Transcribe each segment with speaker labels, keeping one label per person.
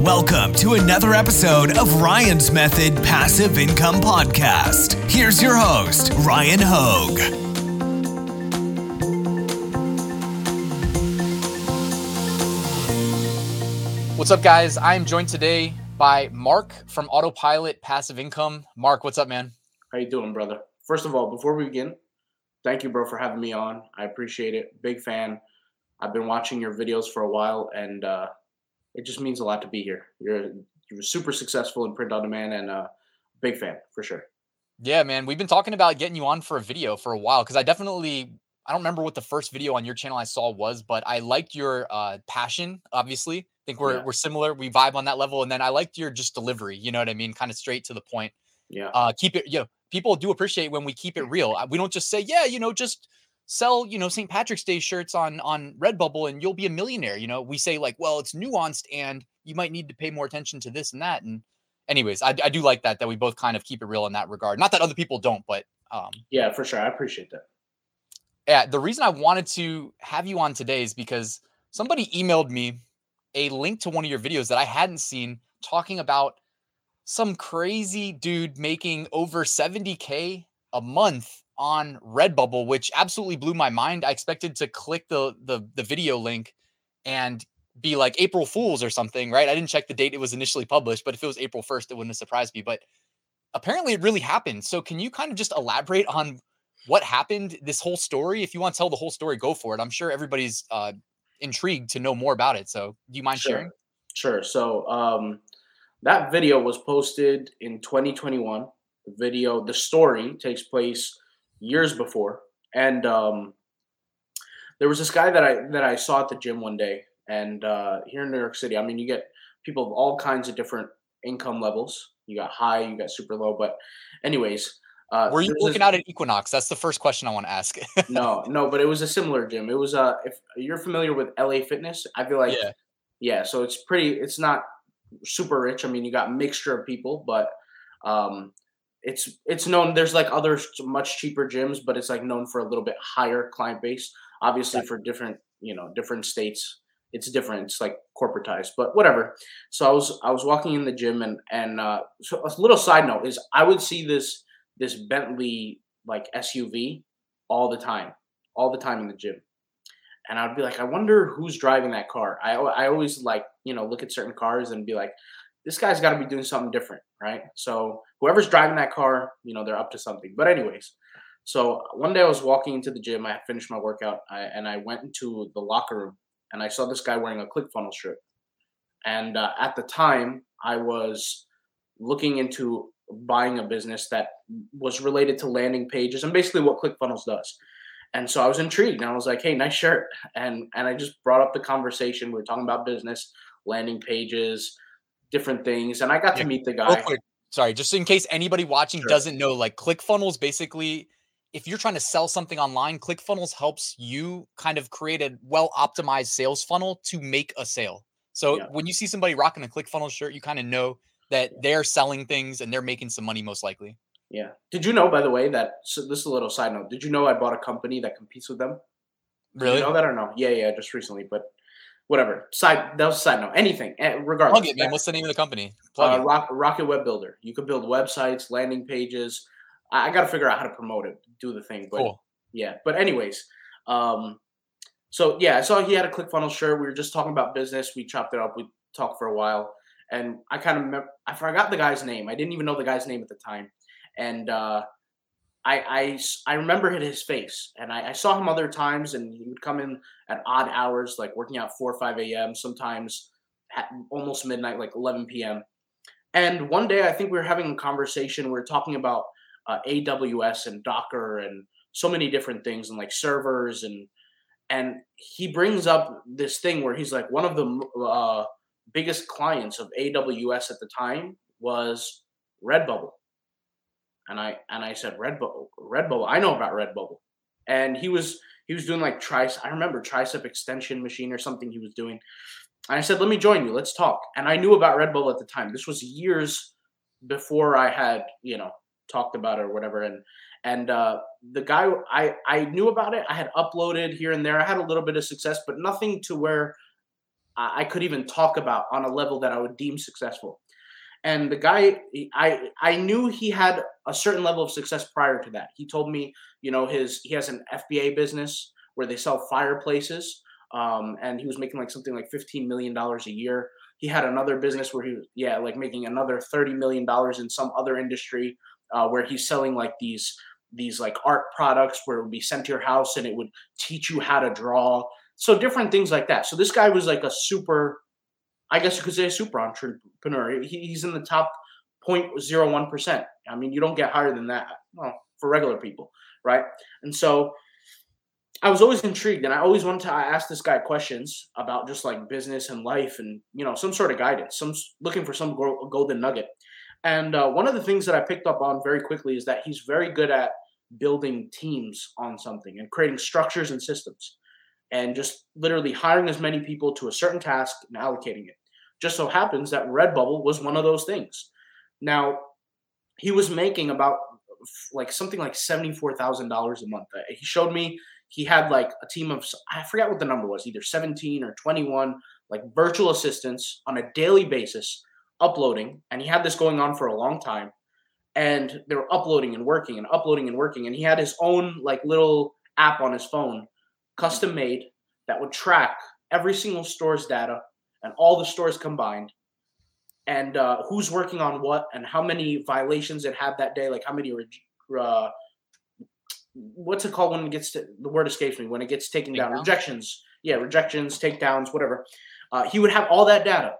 Speaker 1: Welcome to another episode of Ryan's Method Passive Income Podcast. Here's your host, Ryan Hogue.
Speaker 2: What's up, guys? I'm joined today by Mark from Autopilot Passive Income. Mark, what's up, man?
Speaker 3: How you doing, brother? First of all, before we begin, thank you, bro, for having me on. I appreciate it. Big fan. I've been watching your videos for a while, and uh, it just means a lot to be here. You're you're super successful in print on demand, and uh, big fan for sure.
Speaker 2: Yeah, man. We've been talking about getting you on for a video for a while because I definitely I don't remember what the first video on your channel I saw was, but I liked your uh, passion. Obviously, I think we're
Speaker 3: Yeah.
Speaker 2: we're similar. We vibe on that level, and then I liked your just delivery. You know what I mean? Kind of straight to the point.
Speaker 3: Yeah,
Speaker 2: Uh, keep it. You know, people do appreciate when we keep it real. Uh, We don't just say, yeah, you know, just sell you know St. Patrick's Day shirts on on Redbubble and you'll be a millionaire. You know, we say like, well, it's nuanced and you might need to pay more attention to this and that. And anyways, I, I do like that that we both kind of keep it real in that regard. Not that other people don't, but um,
Speaker 3: yeah, for sure. I appreciate that.
Speaker 2: yeah, the reason I wanted to have you on today is because somebody emailed me a link to one of your videos that I hadn't seen talking about some crazy dude making over 70k a month on Redbubble, which absolutely blew my mind. I expected to click the the the video link and be like April Fools or something, right? I didn't check the date it was initially published, but if it was April 1st, it wouldn't have surprised me. But apparently it really happened. So can you kind of just elaborate on what happened, this whole story? If you want to tell the whole story, go for it. I'm sure everybody's uh intrigued to know more about it. So do you mind sharing?
Speaker 3: Sure. So um, that video was posted in 2021. The video, the story takes place years before, and um, there was this guy that I that I saw at the gym one day, and uh, here in New York City, I mean, you get people of all kinds of different income levels. You got high, you got super low, but anyways. Uh,
Speaker 2: Were you working
Speaker 3: this-
Speaker 2: out at Equinox? That's the first question I want to ask.
Speaker 3: no, no, but it was a similar gym. It was uh if you're familiar with LA Fitness, I feel like
Speaker 2: Yeah.
Speaker 3: yeah, so it's pretty it's not super rich. I mean, you got a mixture of people, but um it's it's known there's like other much cheaper gyms, but it's like known for a little bit higher client base. Obviously for different, you know, different states it's different. It's like corporatized, but whatever. So I was I was walking in the gym and and uh so a little side note is I would see this this Bentley like SUV all the time, all the time in the gym. And I'd be like, I wonder who's driving that car. I, I always like, you know, look at certain cars and be like, this guy's got to be doing something different, right? So whoever's driving that car, you know, they're up to something. But anyways, so one day I was walking into the gym. I finished my workout, I, and I went into the locker room, and I saw this guy wearing a ClickFunnels shirt. And uh, at the time, I was looking into buying a business that was related to landing pages and basically what ClickFunnels does. And so I was intrigued and I was like, hey, nice shirt. And and I just brought up the conversation. We were talking about business, landing pages, different things. And I got
Speaker 2: Yeah,
Speaker 3: to meet the guy.
Speaker 2: quick, sorry, just in case anybody watching
Speaker 3: Sure.
Speaker 2: doesn't know, like ClickFunnels basically, if you're trying to sell something online, ClickFunnels helps you kind of create a well optimized sales funnel to make a sale. So
Speaker 3: Yeah.
Speaker 2: when you see somebody rocking a ClickFunnels shirt, you kind of know that they're selling things and they're making some money most likely.
Speaker 3: Yeah. Did you know, by the way, that so this is a little side note. Did you know I bought a company that competes with them? Did
Speaker 2: Really?
Speaker 3: You know that or no? Yeah, yeah, just recently, but whatever. Side that was a side note. Anything, eh, regardless.
Speaker 2: Plug it, man. What's the name of the company? Plug
Speaker 3: uh. Rock, Rocket Web Builder. You can build websites, landing pages. I, I got to figure out how to promote it, do the thing. But
Speaker 2: Cool.
Speaker 3: yeah, but anyways, um, so yeah, I saw he had a ClickFunnels shirt. We were just talking about business. We chopped it up. We talked for a while, and I kind of mem- I forgot the guy's name. I didn't even know the guy's name at the time, and uh, I, I I remember his face, and I, I saw him other times, and he would come in at odd hours, like working out four or five a.m. Sometimes at almost midnight, like eleven p.m. And one day, I think we were having a conversation. We were talking about uh, AWS and Docker and so many different things, and like servers and and he brings up this thing where he's like one of the uh, biggest clients of AWS at the time was Redbubble, and I and I said Redbubble, Redbubble. I know about Redbubble, and he was he was doing like tricep. I remember tricep extension machine or something he was doing. And I said, "Let me join you. Let's talk." And I knew about Redbubble at the time. This was years before I had you know talked about it or whatever. And and uh, the guy I I knew about it. I had uploaded here and there. I had a little bit of success, but nothing to where I could even talk about on a level that I would deem successful. And the guy, I I knew he had a certain level of success prior to that. He told me, you know, his he has an FBA business where they sell fireplaces, um, and he was making like something like fifteen million dollars a year. He had another business where he was, yeah, like making another thirty million dollars in some other industry, uh, where he's selling like these these like art products where it would be sent to your house and it would teach you how to draw. So different things like that. So this guy was like a super I guess you could say a super entrepreneur. He, he's in the top 0.01%. I mean, you don't get higher than that well, for regular people, right? And so I was always intrigued and I always wanted to ask this guy questions about just like business and life and, you know, some sort of guidance, some looking for some golden nugget. And uh, one of the things that I picked up on very quickly is that he's very good at building teams on something and creating structures and systems and just literally hiring as many people to a certain task and allocating it. Just so happens that Redbubble was one of those things. Now, he was making about like something like $74,000 a month. Uh, he showed me he had like a team of, I forget what the number was, either 17 or 21 like virtual assistants on a daily basis uploading. And he had this going on for a long time. And they were uploading and working and uploading and working. And he had his own like little app on his phone, custom made, that would track every single store's data and all the stores combined. And uh, who's working on what and how many violations it had that day like how many uh, what's it called when it gets to the word escapes me when it gets taken down rejections. Yeah rejections takedowns whatever. Uh, he would have all that data.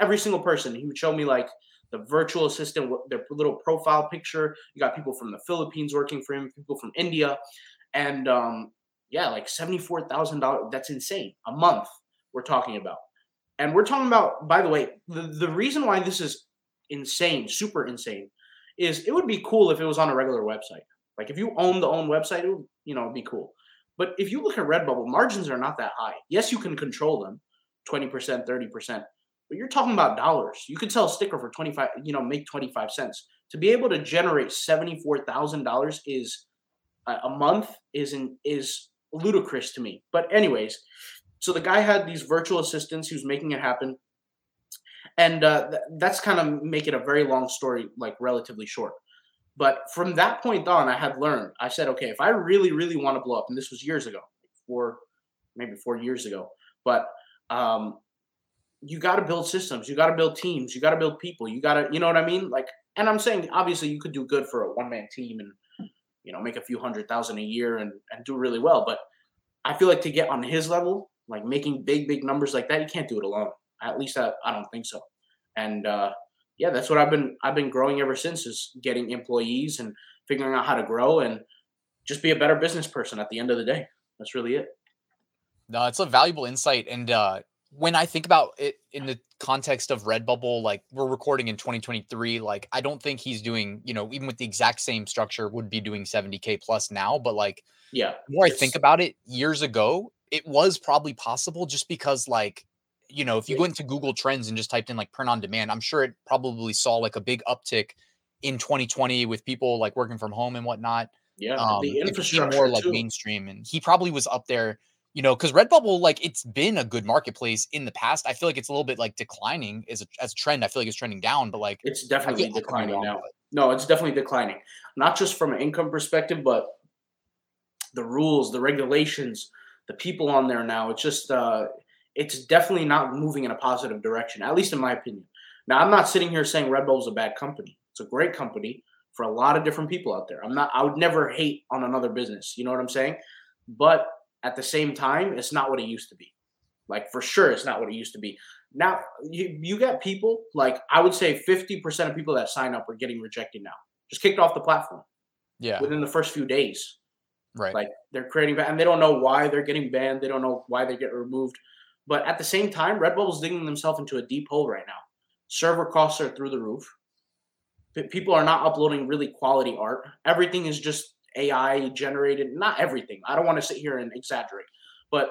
Speaker 3: Every single person. He would show me like the virtual assistant their little profile picture. You got people from the philippines working for him people from india. And um, yeah like $74000 that's insane. A month we're talking about and we're talking about, by the way, the, the reason why this is insane, super insane, is it would be cool if it was on a regular website. Like if you own the own website, it would, you know, be cool. But if you look at Redbubble, margins are not that high. Yes, you can control them, 20%, 30%, but you're talking about dollars. You could sell a sticker for 25, you know, make 25 cents. To be able to generate $74,000 is uh, a month is in, is ludicrous to me. But anyways, so the guy had these virtual assistants. Was making it happen, and uh, th- that's kind of make it a very long story, like relatively short. But from that point on, I had learned. I said, okay, if I really, really want to blow up, and this was years ago, four, maybe four years ago, but um, you got to build systems, you got to build teams, you got to build people, you got to, you know what I mean? Like, and I'm saying, obviously, you could do good for a one man team and you know make a few hundred thousand a year and and do really well, but I feel like to get on his level, like making big, big numbers like that, you can't do it alone. At least I, I don't think so. And uh, yeah, that's what I've been I've been growing ever since is getting employees and figuring out how to grow and just be a better business person at the end of the day. That's really it.
Speaker 2: No, it's a valuable insight. And uh, when I think about it in the context of Redbubble, like we're recording in 2023, like I don't think he's doing, you know, even with the exact same structure, would be doing 70k plus now. But like,
Speaker 3: yeah,
Speaker 2: more I think about it, years ago, it was probably possible just because like you know if you go into google trends and just typed in like print on demand i'm sure it probably saw like a big uptick in 2020 with people like working from home and whatnot
Speaker 3: yeah um, the infrastructure
Speaker 2: more like
Speaker 3: too.
Speaker 2: mainstream and he probably was up there you know because redbubble like it's been a good marketplace in the past i feel like it's a little bit like declining as a, as a trend i feel like it's trending down but like
Speaker 3: it's definitely declining now no it's definitely declining not just from an income perspective but the rules the regulations the people on there now. It's just uh, it's definitely not moving in a positive direction, at least in my opinion. Now, I'm not sitting here saying Redbubble is a bad company. It's a great company for a lot of different people out there. I'm not. I would never hate on another business. You know what I'm saying? But at the same time, it's not what it used to be. Like for sure, it's not what it used to be. Now you you get people like I would say 50% of people that sign up are getting rejected now. Just kicked off the platform.
Speaker 2: Yeah.
Speaker 3: Within the first few days.
Speaker 2: Right.
Speaker 3: Like they're creating and they don't know why they're getting banned. They don't know why they get removed. But at the same time, Redbubble's digging themselves into a deep hole right now. Server costs are through the roof. people are not uploading really quality art. Everything is just AI generated. Not everything. I don't want to sit here and exaggerate, but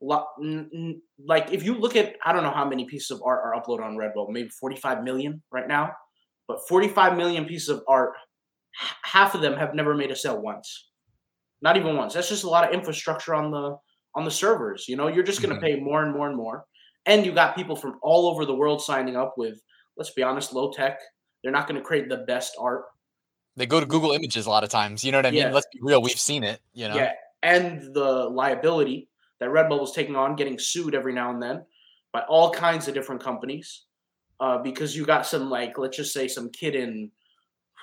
Speaker 3: like if you look at I don't know how many pieces of art are uploaded on Redbubble, maybe 45 million right now, but 45 million pieces of art, half of them have never made a sale once. Not even once. That's just a lot of infrastructure on the on the servers. You know, you're just going to mm-hmm. pay more and more and more, and you got people from all over the world signing up with, let's be honest, low tech. They're not going to create the best art.
Speaker 2: They go to Google Images a lot of times. You know what I mean?
Speaker 3: Yeah.
Speaker 2: Let's be real. We've seen it. You know.
Speaker 3: Yeah, and the liability that Redbubble's taking on, getting sued every now and then by all kinds of different companies, uh, because you got some like, let's just say, some kid in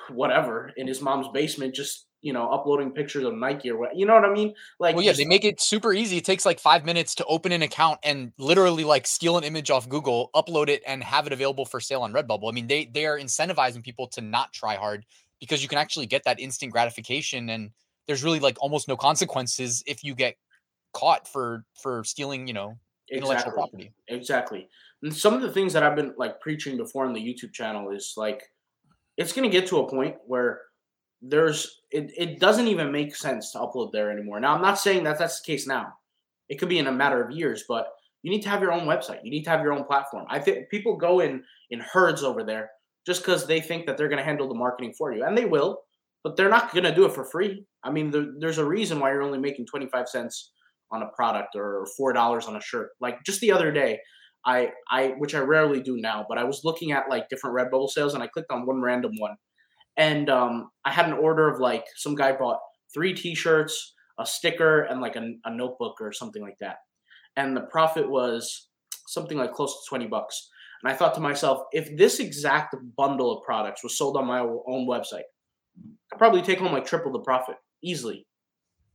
Speaker 3: whatever in his mom's basement, just you know, uploading pictures of Nike or what, you know what I mean? Like,
Speaker 2: Well, yeah, they make it super easy. It takes like five minutes to open an account and literally like steal an image off Google, upload it, and have it available for sale on Redbubble. I mean, they they are incentivizing people to not try hard because you can actually get that instant gratification, and there's really like almost no consequences if you get caught for for stealing, you know, intellectual
Speaker 3: exactly.
Speaker 2: property.
Speaker 3: Exactly. And some of the things that I've been like preaching before on the YouTube channel is like it's going to get to a point where there's it, it doesn't even make sense to upload there anymore. Now I'm not saying that that's the case now. It could be in a matter of years, but you need to have your own website. You need to have your own platform. I think people go in in herds over there just because they think that they're going to handle the marketing for you, and they will, but they're not going to do it for free. I mean, there, there's a reason why you're only making 25 cents on a product or four dollars on a shirt. Like just the other day, I I which I rarely do now, but I was looking at like different Redbubble sales and I clicked on one random one, and um, I had an order of like some guy bought three T-shirts, a sticker, and like a, a notebook or something like that, and the profit was something like close to twenty bucks. And I thought to myself, if this exact bundle of products was sold on my own website, I'd probably take home like triple the profit easily,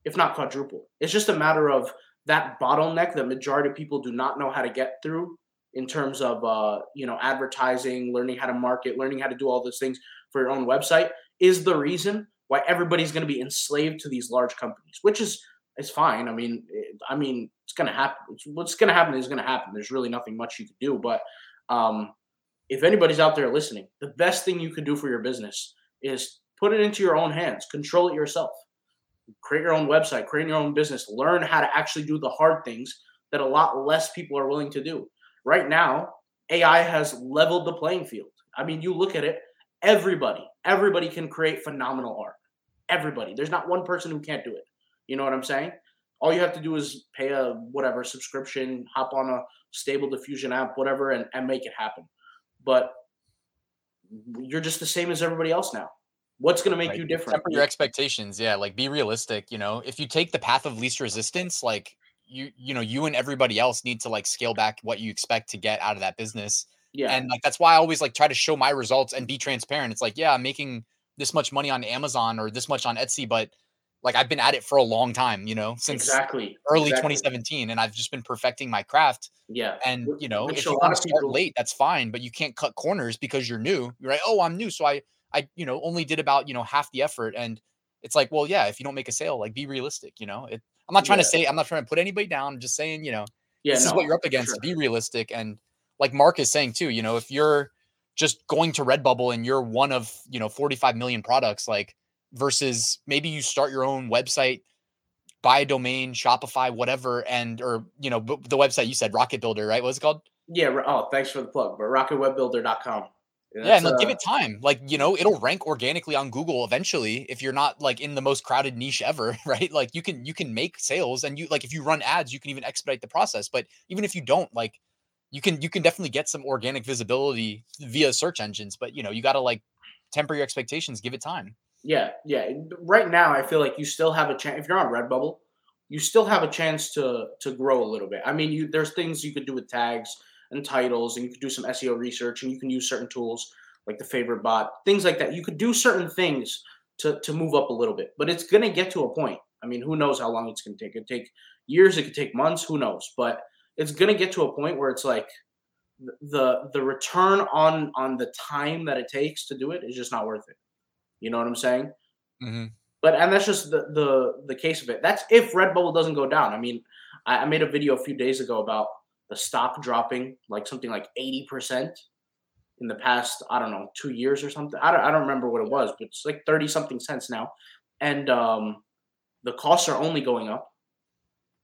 Speaker 3: if not quadruple. It's just a matter of that bottleneck that majority of people do not know how to get through in terms of uh, you know advertising, learning how to market, learning how to do all those things for your own website is the reason why everybody's going to be enslaved to these large companies, which is is fine. I mean, it, I mean, it's going to happen. It's, what's going to happen is going to happen. There's really nothing much you can do. But um, if anybody's out there listening, the best thing you can do for your business is put it into your own hands, control it yourself create your own website, create your own business, learn how to actually do the hard things that a lot less people are willing to do. Right now, AI has leveled the playing field. I mean, you look at it, everybody, everybody can create phenomenal art. Everybody. There's not one person who can't do it. You know what I'm saying? All you have to do is pay a whatever subscription, hop on a stable diffusion app, whatever, and, and make it happen. But you're just the same as everybody else now. What's going to make
Speaker 2: Right.
Speaker 3: you different?
Speaker 2: Temper your expectations. Yeah, like be realistic. You know, if you take the path of least resistance, like you, you know, you and everybody else need to like scale back what you expect to get out of that business.
Speaker 3: Yeah.
Speaker 2: And like that's why I always like try to show my results and be transparent. It's like, yeah, I'm making this much money on Amazon or this much on Etsy, but like I've been at it for a long time, you know, since
Speaker 3: exactly.
Speaker 2: early
Speaker 3: exactly.
Speaker 2: 2017 and I've just been perfecting my craft.
Speaker 3: Yeah.
Speaker 2: And you know,
Speaker 3: which
Speaker 2: if you want to start
Speaker 3: people-
Speaker 2: late, that's fine, but you can't cut corners because you're new. You're like, oh, I'm new, so I, I, you know, only did about you know half the effort, and it's like, well, yeah, if you don't make a sale, like be realistic. You know, it, I'm not trying to say, I'm not trying to put anybody down. I'm just saying, you know,
Speaker 3: Yeah.
Speaker 2: this is what you're up against.
Speaker 3: sure.
Speaker 2: Be realistic, and like Mark is saying too, you know, if you're just going to Redbubble and you're one of you know 45 million products, like versus maybe you start your own website buy a domain, Shopify, whatever, and or you know the website you said Rocket Builder, right? What's it called?
Speaker 3: Yeah. Oh, thanks for the plug. But rocketwebbuilder.com.
Speaker 2: yeah, and like, give
Speaker 3: uh,
Speaker 2: it time. Like you know, it'll rank organically on Google eventually if you're not like in the most crowded niche ever, right? Like you can you can make sales and you like if you run ads, you can even expedite the process. But even if you don't, like you can you can definitely get some organic visibility via search engines. But you know, you got to like temper your expectations, give it time.
Speaker 3: Yeah, yeah. Right now, I feel like you still have a chance. If you're on Redbubble, you still have a chance to to grow a little bit. I mean, you there's things you could do with tags and titles, and you could do some SEO research, and you can use certain tools like the favorite bot, things like that. You could do certain things to to move up a little bit, but it's gonna get to a point. I mean, who knows how long it's gonna take? It could take years. It could take months. Who knows? But it's gonna get to a point where it's like the the return on on the time that it takes to do it is just not worth it. You know what I'm saying?
Speaker 2: Mm-hmm.
Speaker 3: But and that's just the the the case of it. That's if Red Redbubble doesn't go down. I mean, I, I made a video a few days ago about the stock dropping like something like eighty percent in the past I don't know two years or something. I don't I don't remember what it was, but it's like thirty something cents now, and um, the costs are only going up.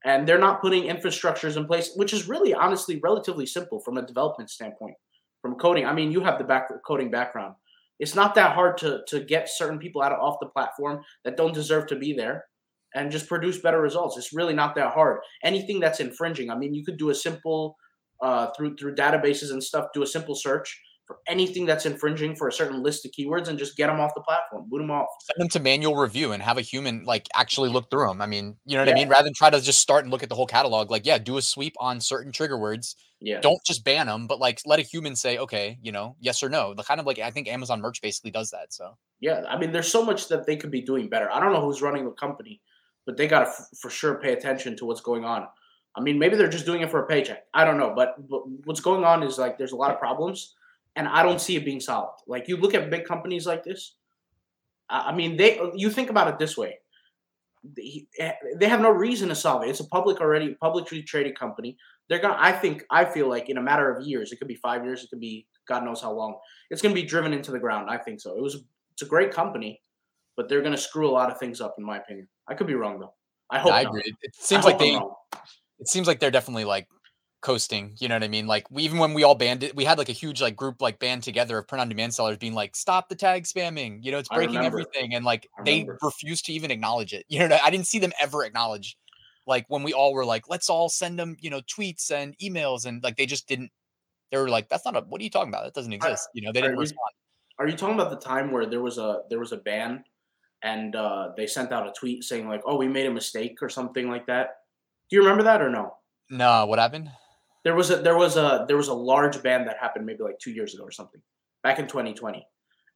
Speaker 3: And they're not putting infrastructures in place, which is really honestly relatively simple from a development standpoint. From coding, I mean, you have the back coding background it's not that hard to to get certain people out of off the platform that don't deserve to be there and just produce better results. It's really not that hard. Anything that's infringing, I mean, you could do a simple uh, through through databases and stuff. Do a simple search for anything that's infringing for a certain list of keywords and just get them off the platform, boot them off.
Speaker 2: Send them to manual review and have a human like actually look through them. I mean, you know what yeah. I mean? Rather than try to just start and look at the whole catalog, like, yeah, do a sweep on certain trigger words.
Speaker 3: Yeah.
Speaker 2: Don't just ban them, but like let a human say, okay, you know, yes or no. The kind of like I think Amazon merch basically does that. So
Speaker 3: yeah, I mean, there's so much that they could be doing better. I don't know who's running the company, but they got to f- for sure pay attention to what's going on. I mean, maybe they're just doing it for a paycheck. I don't know, but, but what's going on is like there's a lot of problems and I don't see it being solved. Like you look at big companies like this. I mean, they you think about it this way. They, they have no reason to solve it. It's a public already publicly traded company. They're gonna. I think. I feel like in a matter of years, it could be five years. It could be God knows how long. It's gonna be driven into the ground. I think so. It was. It's a great company, but they're gonna screw a lot of things up, in my opinion. I could be wrong though. I hope.
Speaker 2: I agree. It seems like they. It seems like they're definitely like coasting. You know what I mean? Like we, even when we all banned it, we had like a huge like group like band together of print on demand sellers being like, stop the tag spamming. You know, it's breaking everything, and like they refused to even acknowledge it. You know, I didn't see them ever acknowledge. Like when we all were like, let's all send them, you know, tweets and emails, and like they just didn't. They were like, that's not a. What are you talking about? That doesn't exist. You know, they didn't
Speaker 3: are
Speaker 2: respond.
Speaker 3: You, are you talking about the time where there was a there was a ban, and uh they sent out a tweet saying like, oh, we made a mistake or something like that? Do you remember that or no?
Speaker 2: No, what happened?
Speaker 3: There was a there was a there was a large ban that happened maybe like two years ago or something back in 2020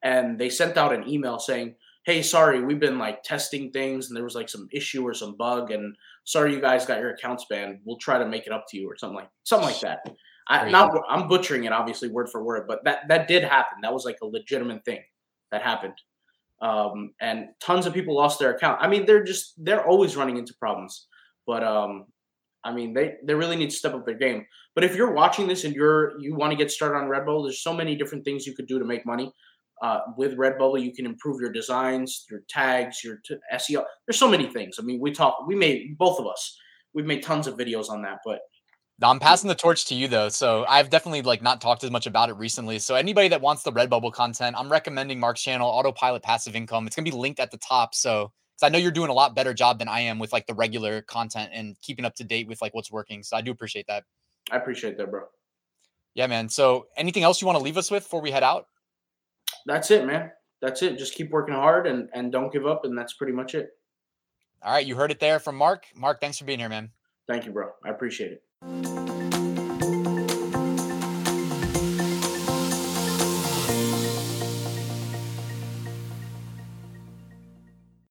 Speaker 3: and they sent out an email saying hey sorry we've been like testing things and there was like some issue or some bug and sorry you guys got your accounts banned. We'll try to make it up to you or something like something like that. I, not i'm butchering it obviously word for word but that that did happen. That was like a legitimate thing that happened. Um, and tons of people lost their account. I mean they're just they're always running into problems but um, I mean, they they really need to step up their game. But if you're watching this and you're you want to get started on Redbubble, there's so many different things you could do to make money. Uh, with Redbubble, you can improve your designs, your tags, your t- SEO. There's so many things. I mean, we talk, we made both of us, we've made tons of videos on that. But
Speaker 2: I'm passing the torch to you though. So I've definitely like not talked as much about it recently. So anybody that wants the Redbubble content, I'm recommending Mark's channel, Autopilot Passive Income. It's gonna be linked at the top. So I know you're doing a lot better job than I am with like the regular content and keeping up to date with like what's working. So I do appreciate that.
Speaker 3: I appreciate that, bro.
Speaker 2: Yeah, man. So anything else you want to leave us with before we head out?
Speaker 3: That's it, man. That's it. Just keep working hard and and don't give up, and that's pretty much it.
Speaker 2: All right, you heard it there from Mark. Mark, thanks for being here, man.
Speaker 3: Thank you, bro. I appreciate it.